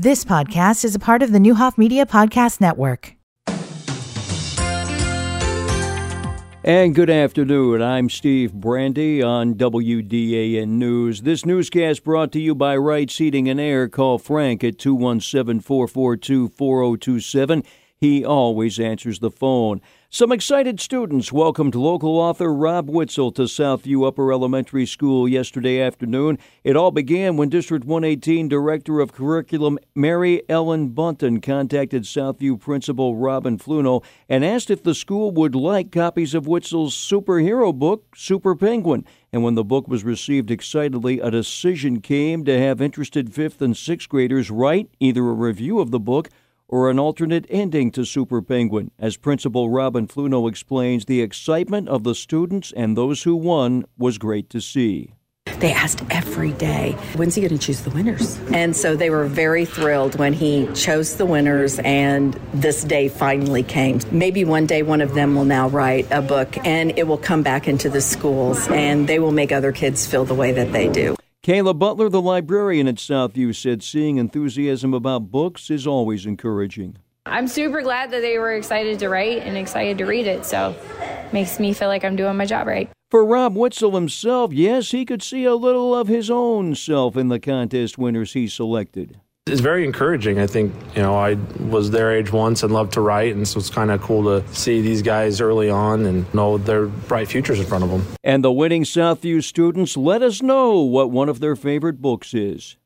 This podcast is a part of the Neuhoff Media Podcast Network. And good afternoon. I'm Steve Brandy on WDAN News. This newscast brought to you by Right Seating and Air. Call Frank at 217 442 4027. He always answers the phone. Some excited students welcomed local author Rob Witzel to Southview Upper Elementary School yesterday afternoon. It all began when District 118 Director of Curriculum Mary Ellen Bunton contacted Southview Principal Robin Fluno and asked if the school would like copies of Witzel's superhero book, Super Penguin. And when the book was received excitedly, a decision came to have interested fifth and sixth graders write either a review of the book or an alternate ending to Super Penguin. As Principal Robin Fluno explains, the excitement of the students and those who won was great to see. They asked every day, when's he going to choose the winners? And so they were very thrilled when he chose the winners and this day finally came. Maybe one day one of them will now write a book and it will come back into the schools and they will make other kids feel the way that they do. Kayla Butler, the librarian at Southview, said seeing enthusiasm about books is always encouraging. I'm super glad that they were excited to write and excited to read it, so makes me feel like I'm doing my job right. For Rob Witzel himself, yes, he could see a little of his own self in the contest winners he selected. It's very encouraging. I think, you know, I was their age once and loved to write, and so it's kind of cool to see these guys early on and know their bright futures in front of them. And the winning Southview students let us know what one of their favorite books is.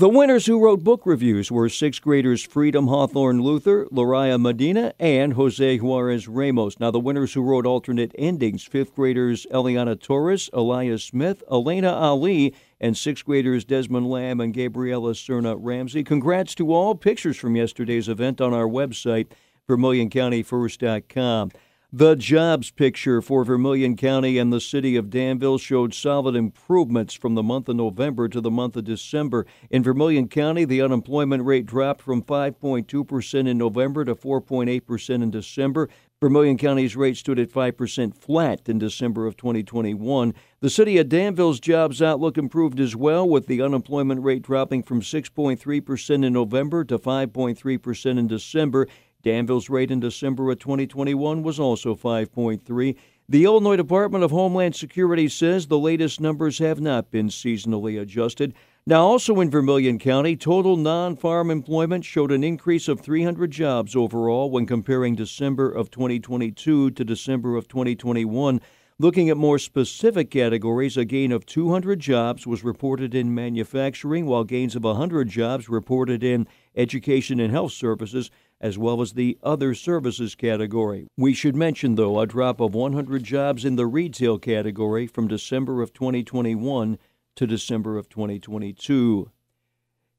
The winners who wrote book reviews were sixth graders Freedom Hawthorne Luther, Lariah Medina, and Jose Juarez Ramos. Now, the winners who wrote alternate endings fifth graders Eliana Torres, Elias Smith, Elena Ali, and sixth graders Desmond Lamb and Gabriela Cerna Ramsey. Congrats to all. Pictures from yesterday's event on our website, VermilionCountyFirst.com. The jobs picture for Vermilion County and the city of Danville showed solid improvements from the month of November to the month of December. In Vermilion County, the unemployment rate dropped from 5.2% in November to 4.8% in December. Vermilion County's rate stood at 5% flat in December of 2021. The city of Danville's jobs outlook improved as well, with the unemployment rate dropping from 6.3% in November to 5.3% in December. Danville's rate in December of 2021 was also 5.3. The Illinois Department of Homeland Security says the latest numbers have not been seasonally adjusted. Now, also in Vermilion County, total non farm employment showed an increase of 300 jobs overall when comparing December of 2022 to December of 2021. Looking at more specific categories, a gain of 200 jobs was reported in manufacturing, while gains of 100 jobs reported in education and health services as well as the other services category. We should mention, though, a drop of 100 jobs in the retail category from December of 2021 to December of 2022.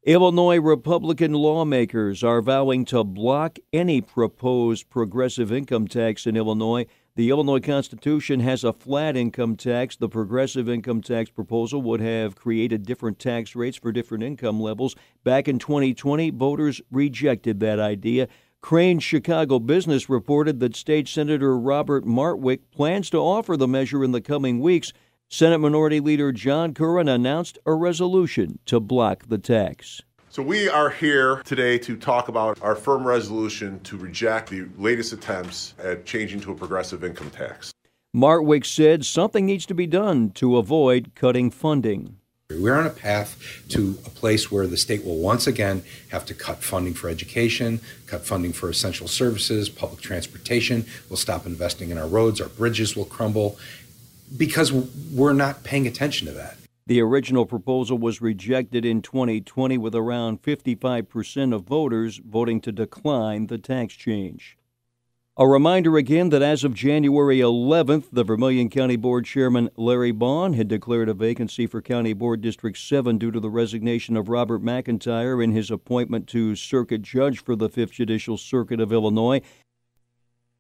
Illinois Republican lawmakers are vowing to block any proposed progressive income tax in Illinois. The Illinois Constitution has a flat income tax. The progressive income tax proposal would have created different tax rates for different income levels. Back in 2020, voters rejected that idea. Crain's Chicago Business reported that State Senator Robert Martwick plans to offer the measure in the coming weeks. Senate Minority Leader John Curran announced a resolution to block the tax. So, we are here today to talk about our firm resolution to reject the latest attempts at changing to a progressive income tax. Martwick said something needs to be done to avoid cutting funding. We're on a path to a place where the state will once again have to cut funding for education, cut funding for essential services, public transportation. We'll stop investing in our roads, our bridges will crumble, because we're not paying attention to that. The original proposal was rejected in 2020 with around 55% of voters voting to decline the tax change. A reminder again that as of January 11th, the Vermilion County Board Chairman Larry Bond had declared a vacancy for County Board District 7 due to the resignation of Robert McIntyre in his appointment to Circuit Judge for the 5th Judicial Circuit of Illinois.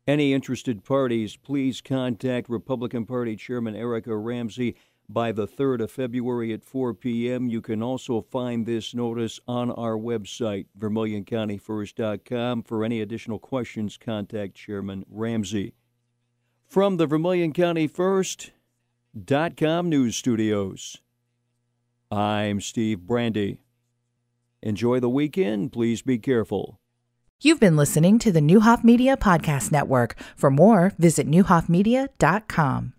Any interested parties, please contact Republican Party Chairman Erica Ramsey by the 3rd of February at 4 p.m. You can also find this notice on our website, VermilionCountyFirst.com. For any additional questions, contact Chairman Ramsey. From the Vermilion County First.com news studios, I'm Steve Brandy. Enjoy the weekend. Please be careful. You've been listening to the Neuhoff Media Podcast Network. For more, visit neuhoffmedia.com.